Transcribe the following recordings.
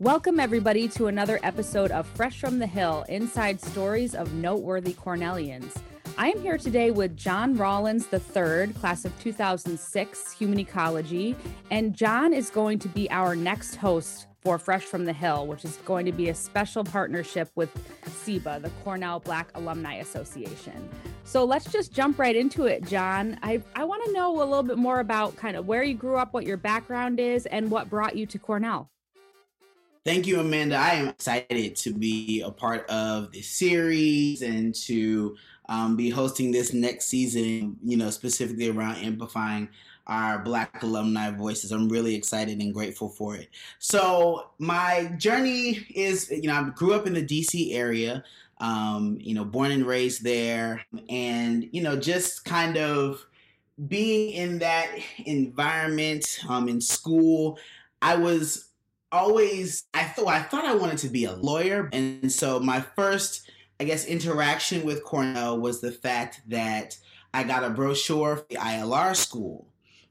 Welcome, everybody, to another episode of Fresh from the Hill Inside Stories of Noteworthy Cornellians. I am here today with John Rollins III, class of 2006, Human Ecology, and John is going to be our next host for Fresh from the Hill, which is going to be a special partnership with CBA, the Cornell Black Alumni Association. So let's just jump right into it, John. I, I want to know a little bit more about kind of where you grew up, what your background is, and what brought you to Cornell. Thank you, Amanda. I am excited to be a part of this series and to um, be hosting this next season, you know, specifically around amplifying our Black alumni voices. I'm really excited and grateful for it. So, my journey is, you know, I grew up in the DC area, um, you know, born and raised there, and, you know, just kind of being in that environment um, in school, I was always I thought I thought I wanted to be a lawyer, and so my first I guess interaction with Cornell was the fact that I got a brochure for the ILR school,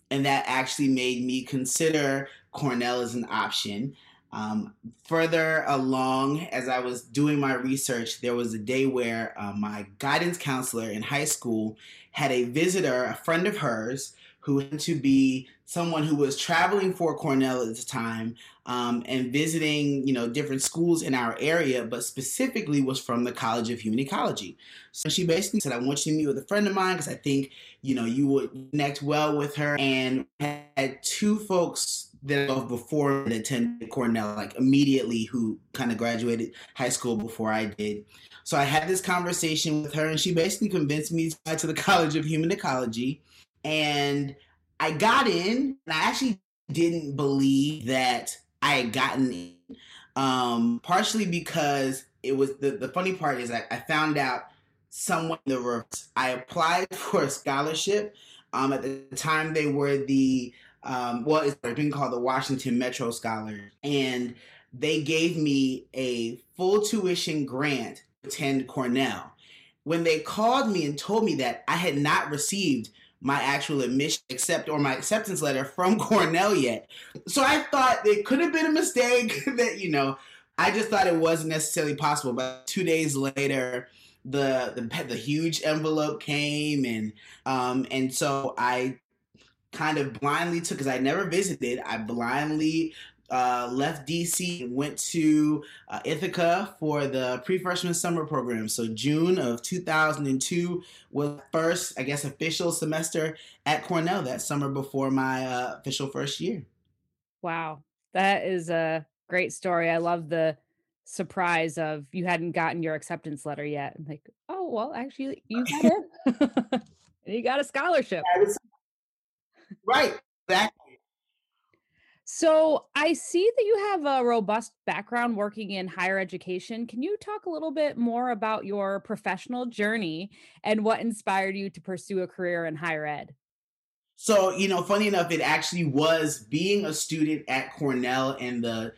and that actually made me consider Cornell as an option. Um, further along, as I was doing my research, there was a day where uh, my guidance counselor in high school had a visitor, a friend of hers, who happened to be someone who was traveling for Cornell at the time um, and visiting, you know, different schools in our area, but specifically was from the College of Human Ecology. So she basically said, I want you to meet with a friend of mine because I think, you know, you would connect well with her. And had two folks that before that attended Cornell, like immediately who kind of graduated high school before I did. So I had this conversation with her and she basically convinced me to to the College of Human Ecology and I got in, and I actually didn't believe that I had gotten in. Um, partially because it was the, the funny part is I, I found out someone the reverse. I applied for a scholarship. Um, at the time, they were the um, well, it's being called the Washington Metro Scholars, and they gave me a full tuition grant to attend Cornell. When they called me and told me that I had not received my actual admission accept or my acceptance letter from Cornell yet. So I thought it could have been a mistake that, you know, I just thought it wasn't necessarily possible. But two days later, the the, the huge envelope came and um and so I kind of blindly took because I never visited. I blindly uh, left DC and went to uh, Ithaca for the pre-freshman summer program. So June of 2002 was first, I guess, official semester at Cornell that summer before my uh, official first year. Wow, that is a great story. I love the surprise of you hadn't gotten your acceptance letter yet. I'm like, oh well, actually, you got it. you got a scholarship. Right. Exactly. So I see that you have a robust background working in higher education. Can you talk a little bit more about your professional journey and what inspired you to pursue a career in higher ed? So, you know, funny enough, it actually was being a student at Cornell and the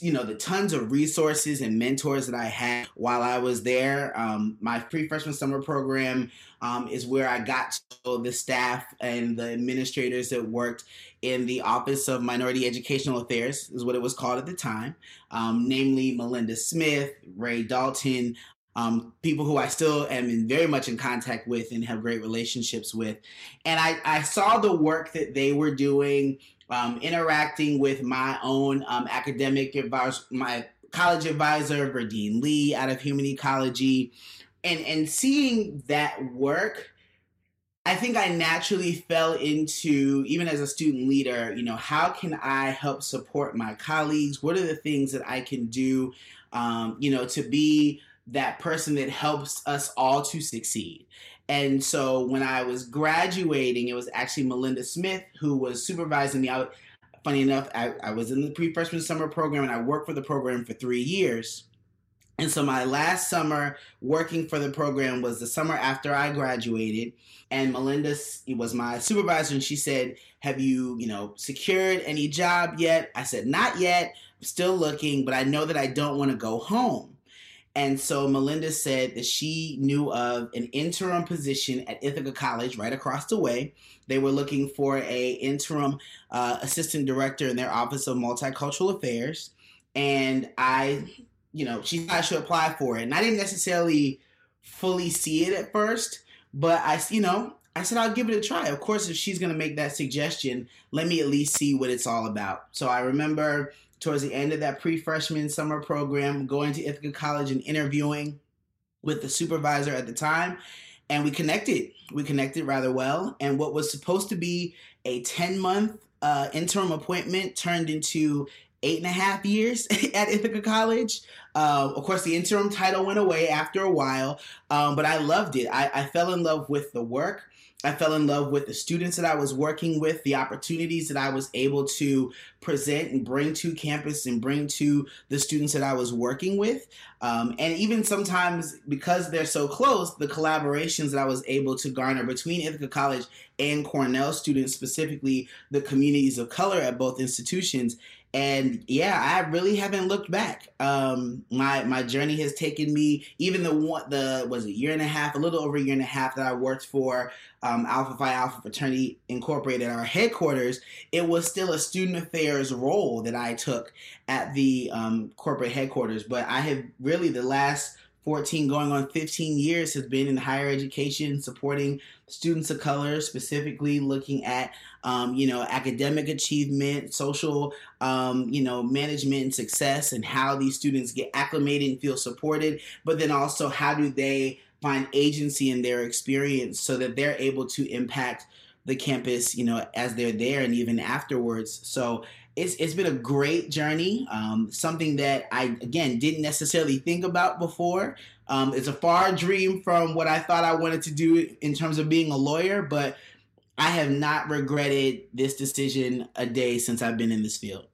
you know the tons of resources and mentors that I had while I was there. Um, my pre-freshman summer program um, is where I got to the staff and the administrators that worked in the Office of Minority Educational Affairs, is what it was called at the time. Um, namely, Melinda Smith, Ray Dalton, um, people who I still am in very much in contact with and have great relationships with. And I, I saw the work that they were doing um, interacting with my own um, academic advisor, my college advisor, Verdine Lee out of Human Ecology, and, and seeing that work, I think I naturally fell into, even as a student leader, you know, how can I help support my colleagues? What are the things that I can do, um, you know, to be that person that helps us all to succeed? And so when I was graduating, it was actually Melinda Smith who was supervising me. I, funny enough, I, I was in the pre freshman summer program and I worked for the program for three years. And so my last summer working for the program was the summer after I graduated. And Melinda was my supervisor, and she said, "Have you, you know, secured any job yet?" I said, "Not yet. I'm still looking, but I know that I don't want to go home." And so Melinda said that she knew of an interim position at Ithaca College right across the way. They were looking for a interim uh, assistant director in their office of multicultural affairs. and I, you know, she thought I should apply for it, and I didn't necessarily fully see it at first, but I, you know, I said I'll give it a try. Of course, if she's going to make that suggestion, let me at least see what it's all about. So I remember towards the end of that pre-freshman summer program, going to Ithaca College and interviewing with the supervisor at the time, and we connected. We connected rather well, and what was supposed to be a ten-month uh, interim appointment turned into eight and a half years at Ithaca College. Uh, of course, the interim title went away after a while, um, but I loved it. I, I fell in love with the work. I fell in love with the students that I was working with, the opportunities that I was able to present and bring to campus and bring to the students that I was working with. Um, and even sometimes, because they're so close, the collaborations that I was able to garner between Ithaca College and Cornell students, specifically the communities of color at both institutions, and yeah, I really haven't looked back. Um, my my journey has taken me even the one the was a year and a half, a little over a year and a half that I worked for um, Alpha Phi Alpha Fraternity Incorporated, our headquarters. It was still a student affairs role that I took at the um, corporate headquarters, but I have really the last 14 going on 15 years has been in higher education supporting students of color specifically looking at um, you know academic achievement social um, you know management and success and how these students get acclimated and feel supported but then also how do they find agency in their experience so that they're able to impact the campus you know as they're there and even afterwards. So it's it's been a great journey. Um, something that I again didn't necessarily think about before. Um, it's a far dream from what I thought I wanted to do in terms of being a lawyer, but I have not regretted this decision a day since I've been in this field.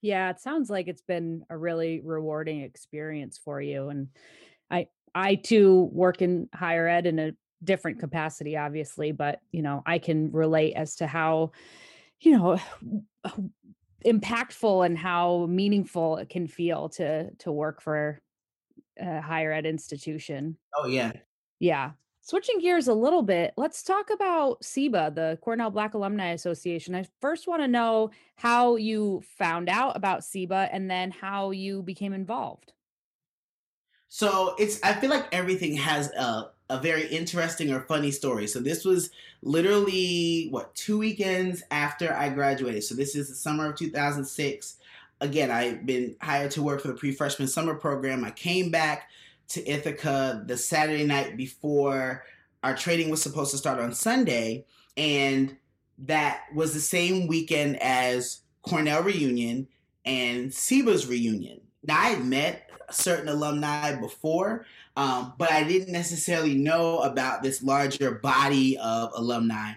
Yeah, it sounds like it's been a really rewarding experience for you. And I I too work in higher ed in a different capacity, obviously, but you know, I can relate as to how, you know, impactful and how meaningful it can feel to to work for a higher ed institution. Oh yeah. Yeah. Switching gears a little bit, let's talk about CBA, the Cornell Black Alumni Association. I first want to know how you found out about CBA and then how you became involved. So it's I feel like everything has a a very interesting or funny story. So this was literally what two weekends after I graduated. So this is the summer of 2006. Again, I've been hired to work for the pre-freshman summer program. I came back to Ithaca the Saturday night before our training was supposed to start on Sunday, and that was the same weekend as Cornell reunion and CBA's reunion. I had met certain alumni before, um, but I didn't necessarily know about this larger body of alumni.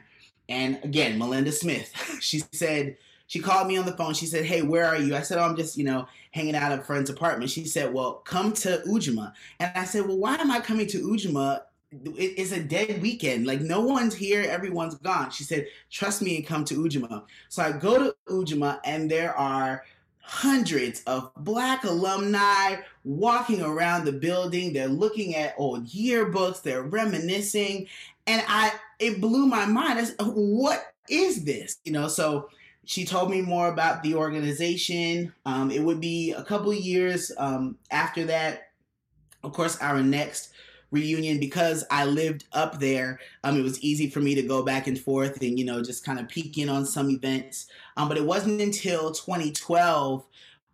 And again, Melinda Smith, she said, she called me on the phone. She said, Hey, where are you? I said, Oh, I'm just, you know, hanging out at a friend's apartment. She said, Well, come to Ujamaa. And I said, Well, why am I coming to Ujamaa? It's a dead weekend. Like, no one's here. Everyone's gone. She said, Trust me and come to Ujamaa. So I go to Ujamaa, and there are hundreds of black alumni walking around the building. They're looking at old yearbooks, they're reminiscing, and I it blew my mind. What is this? You know, so she told me more about the organization. Um, it would be a couple years um, after that. Of course, our next reunion because I lived up there. Um, it was easy for me to go back and forth and you know just kind of peek in on some events. Um, but it wasn't until 2012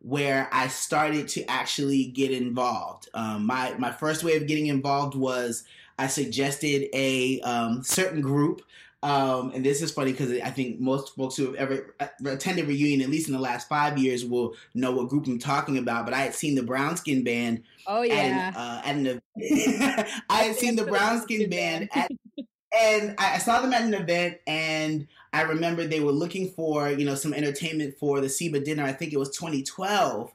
where I started to actually get involved. Um, my my first way of getting involved was I suggested a um, certain group um, and this is funny because I think most folks who have ever uh, attended reunion, at least in the last five years, will know what group I'm talking about. But I had seen the Brown Skin Band. Oh yeah. Uh, at an, I had seen the Brown Skin Band, at, and I saw them at an event, and I remember they were looking for you know some entertainment for the CBA dinner. I think it was 2012,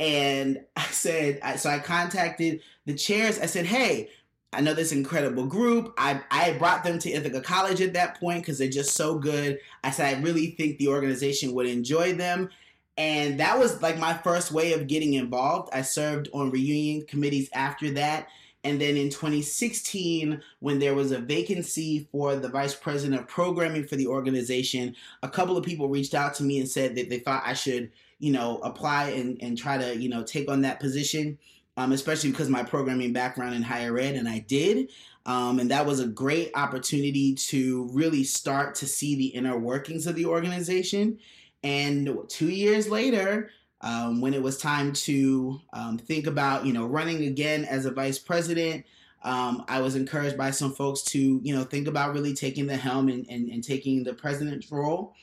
and I said, I, so I contacted the chairs. I said, hey I know this incredible group. I, I brought them to Ithaca College at that point because they're just so good. I said, I really think the organization would enjoy them. And that was like my first way of getting involved. I served on reunion committees after that. And then in 2016, when there was a vacancy for the vice president of programming for the organization, a couple of people reached out to me and said that they thought I should, you know, apply and, and try to, you know, take on that position, um, especially because my programming background in higher ed, and I did. Um, and that was a great opportunity to really start to see the inner workings of the organization. And two years later, um, when it was time to um, think about, you know, running again as a vice president, um, I was encouraged by some folks to, you know, think about really taking the helm and, and, and taking the president's role.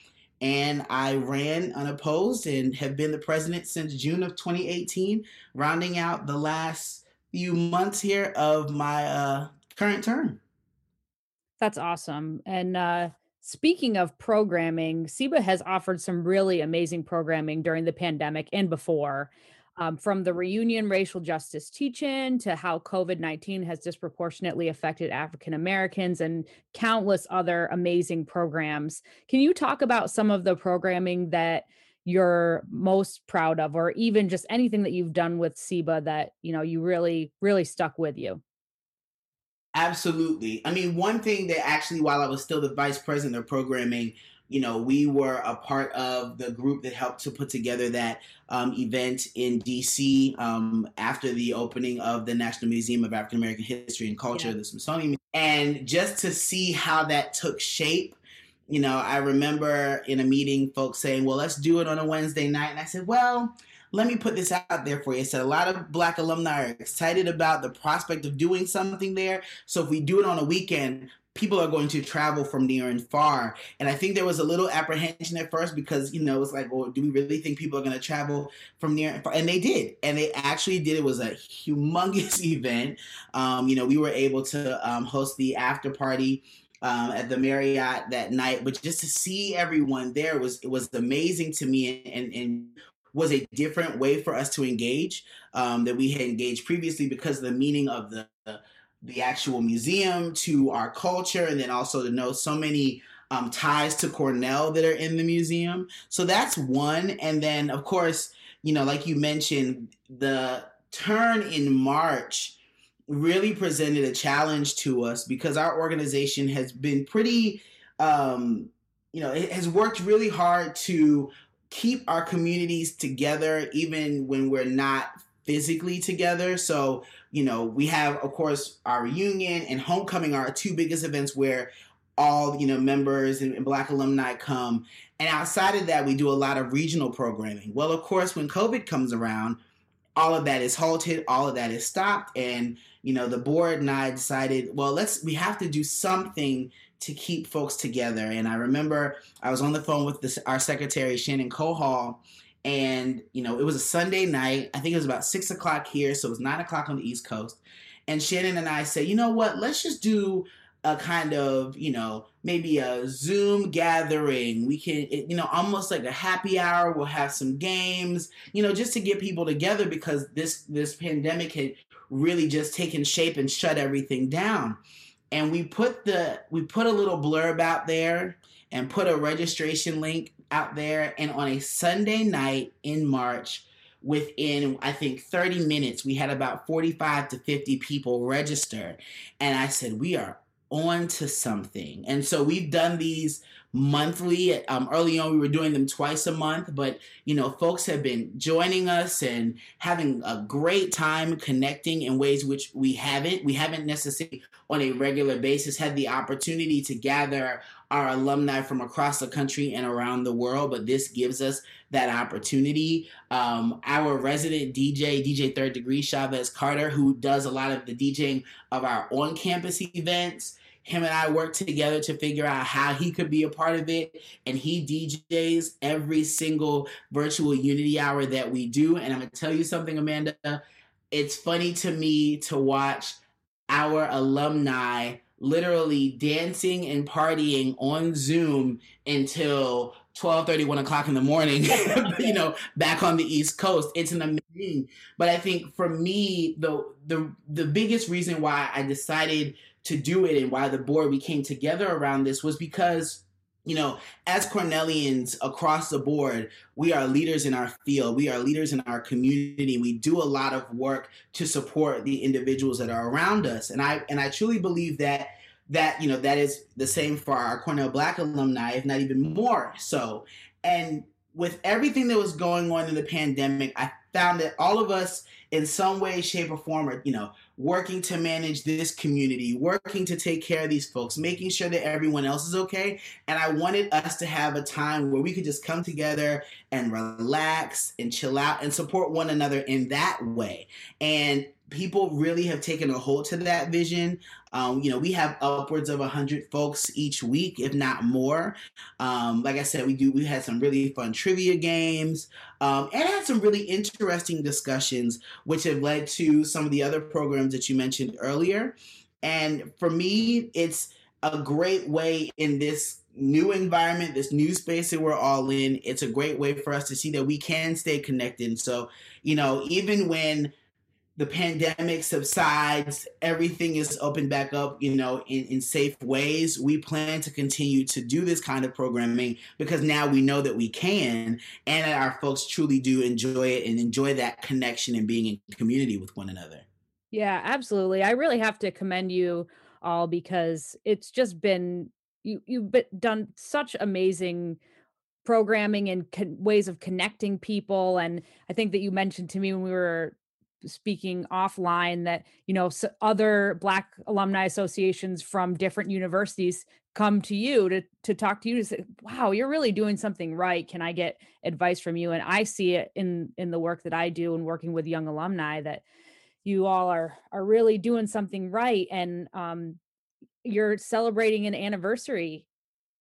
And I ran unopposed and have been the president since June of 2018, rounding out the last few months here of my uh, current term. That's awesome. And uh, Speaking of programming, SIBA has offered some really amazing programming during the pandemic and before. Um, from the reunion racial justice teach-in to how covid-19 has disproportionately affected african americans and countless other amazing programs. Can you talk about some of the programming that you're most proud of or even just anything that you've done with SIBA that you know you really really stuck with you Absolutely. I mean, one thing that actually, while I was still the vice president of programming, you know, we were a part of the group that helped to put together that um, event in DC um, after the opening of the National Museum of African American History and Culture, yeah. the Smithsonian. And just to see how that took shape, you know, I remember in a meeting folks saying, well, let's do it on a Wednesday night. And I said, well, let me put this out there for you. It said a lot of black alumni are excited about the prospect of doing something there. So if we do it on a weekend, people are going to travel from near and far. And I think there was a little apprehension at first because, you know, it's like, well, do we really think people are going to travel from near and far? And they did. And they actually did. It was a humongous event. Um, you know, we were able to um, host the after party. Um, at the Marriott that night, but just to see everyone there was it was amazing to me, and, and, and was a different way for us to engage um, that we had engaged previously because of the meaning of the the actual museum to our culture, and then also to know so many um, ties to Cornell that are in the museum. So that's one, and then of course, you know, like you mentioned, the turn in March really presented a challenge to us because our organization has been pretty um, you know, it has worked really hard to keep our communities together even when we're not physically together. So, you know, we have, of course, our reunion and homecoming are two biggest events where all, you know, members and, and Black alumni come. And outside of that, we do a lot of regional programming. Well, of course, when COVID comes around, all of that is halted, all of that is stopped. And, you know, the board and I decided, well, let's, we have to do something to keep folks together. And I remember I was on the phone with this, our secretary, Shannon Cohall, and you know, it was a Sunday night. I think it was about six o'clock here, so it was nine o'clock on the East Coast. And Shannon and I said, you know what, let's just do a kind of, you know, maybe a Zoom gathering. We can, you know, almost like a happy hour. We'll have some games, you know, just to get people together because this this pandemic had really just taken shape and shut everything down and we put the we put a little blurb out there and put a registration link out there. And on a Sunday night in March within I think 30 minutes we had about 45 to 50 people register. And I said we are on to something and so we've done these monthly. Um, early on, we were doing them twice a month, but you know, folks have been joining us and having a great time connecting in ways which we haven't. We haven't necessarily on a regular basis had the opportunity to gather our alumni from across the country and around the world, but this gives us that opportunity. Um, our resident DJ, DJ Third Degree Chavez Carter, who does a lot of the DJing of our on campus events, him and I worked together to figure out how he could be a part of it. And he DJs every single virtual Unity hour that we do. And I'm going to tell you something, Amanda. It's funny to me to watch our alumni literally dancing and partying on Zoom until 12 30 1 o'clock in the morning you know back on the east coast it's an amazing but i think for me the the the biggest reason why i decided to do it and why the board we came together around this was because you know, as Cornellians across the board, we are leaders in our field. We are leaders in our community. We do a lot of work to support the individuals that are around us. And I and I truly believe that that you know that is the same for our Cornell Black alumni, if not even more so. And with everything that was going on in the pandemic, I found that all of us in some way, shape, or form are, you know, working to manage this community, working to take care of these folks, making sure that everyone else is okay. And I wanted us to have a time where we could just come together and relax and chill out and support one another in that way. And people really have taken a hold to that vision. Um, you know, we have upwards of a 100 folks each week, if not more. Um, like I said, we do. We had some really fun trivia games um, and had some really interesting discussions, which have led to some of the other programs that you mentioned earlier. And for me, it's a great way in this new environment, this new space that we're all in. It's a great way for us to see that we can stay connected. So, you know, even when the pandemic subsides, everything is opened back up, you know, in, in safe ways. We plan to continue to do this kind of programming because now we know that we can and that our folks truly do enjoy it and enjoy that connection and being in community with one another. Yeah, absolutely. I really have to commend you all because it's just been you you've been, done such amazing programming and con- ways of connecting people and i think that you mentioned to me when we were speaking offline that you know other black alumni associations from different universities come to you to to talk to you to say wow you're really doing something right can i get advice from you and i see it in in the work that i do and working with young alumni that you all are are really doing something right and um you're celebrating an anniversary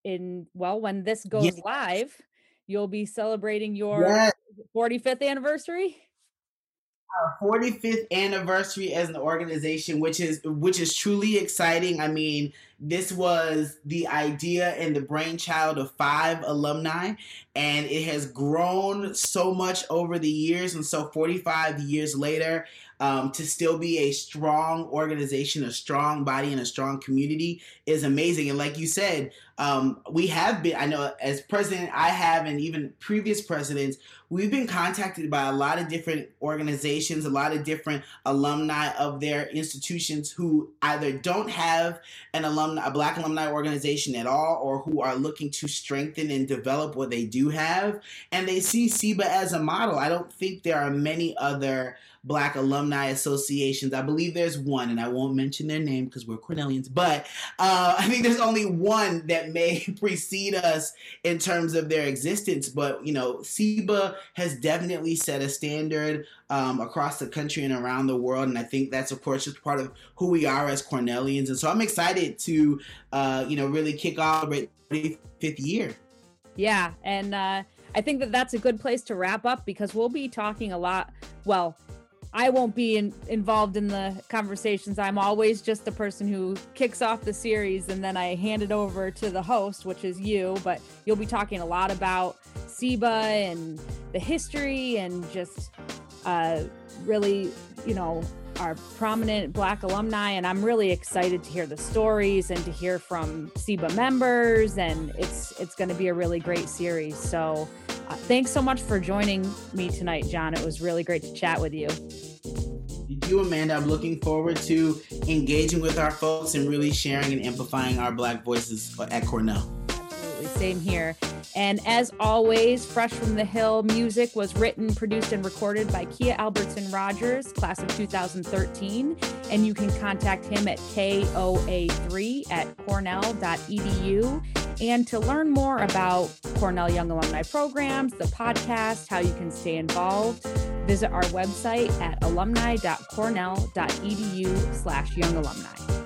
in well when this goes yes. live you'll be celebrating your yes. 45th anniversary our 45th anniversary as an organization which is which is truly exciting i mean this was the idea and the brainchild of five alumni and it has grown so much over the years and so 45 years later um, to still be a strong organization, a strong body, and a strong community is amazing. And like you said, um, we have been, I know as president, I have, and even previous presidents, we've been contacted by a lot of different organizations, a lot of different alumni of their institutions who either don't have an alumni, a black alumni organization at all, or who are looking to strengthen and develop what they do have. And they see SIBA as a model. I don't think there are many other black alumni associations. I believe there's one, and I won't mention their name because we're Cornellians, but uh, I think there's only one that may precede us in terms of their existence. But, you know, SIBA has definitely set a standard um, across the country and around the world. And I think that's, of course, just part of who we are as Cornellians. And so I'm excited to, uh, you know, really kick off the 35th year. Yeah. And, uh, I think that that's a good place to wrap up because we'll be talking a lot. Well, I won't be in, involved in the conversations. I'm always just the person who kicks off the series and then I hand it over to the host, which is you. But you'll be talking a lot about SIBA and the history and just uh, really, you know, our prominent Black alumni. And I'm really excited to hear the stories and to hear from SIBA members. And it's it's going to be a really great series. So uh, thanks so much for joining me tonight, John. It was really great to chat with you. You, Amanda, I'm looking forward to engaging with our folks and really sharing and amplifying our Black voices at Cornell. Absolutely, same here. And as always, Fresh from the Hill music was written, produced, and recorded by Kia Albertson Rogers, class of 2013. And you can contact him at KOA3 at cornell.edu and to learn more about Cornell Young Alumni programs, the podcast, how you can stay involved, visit our website at alumni.cornell.edu slash young alumni.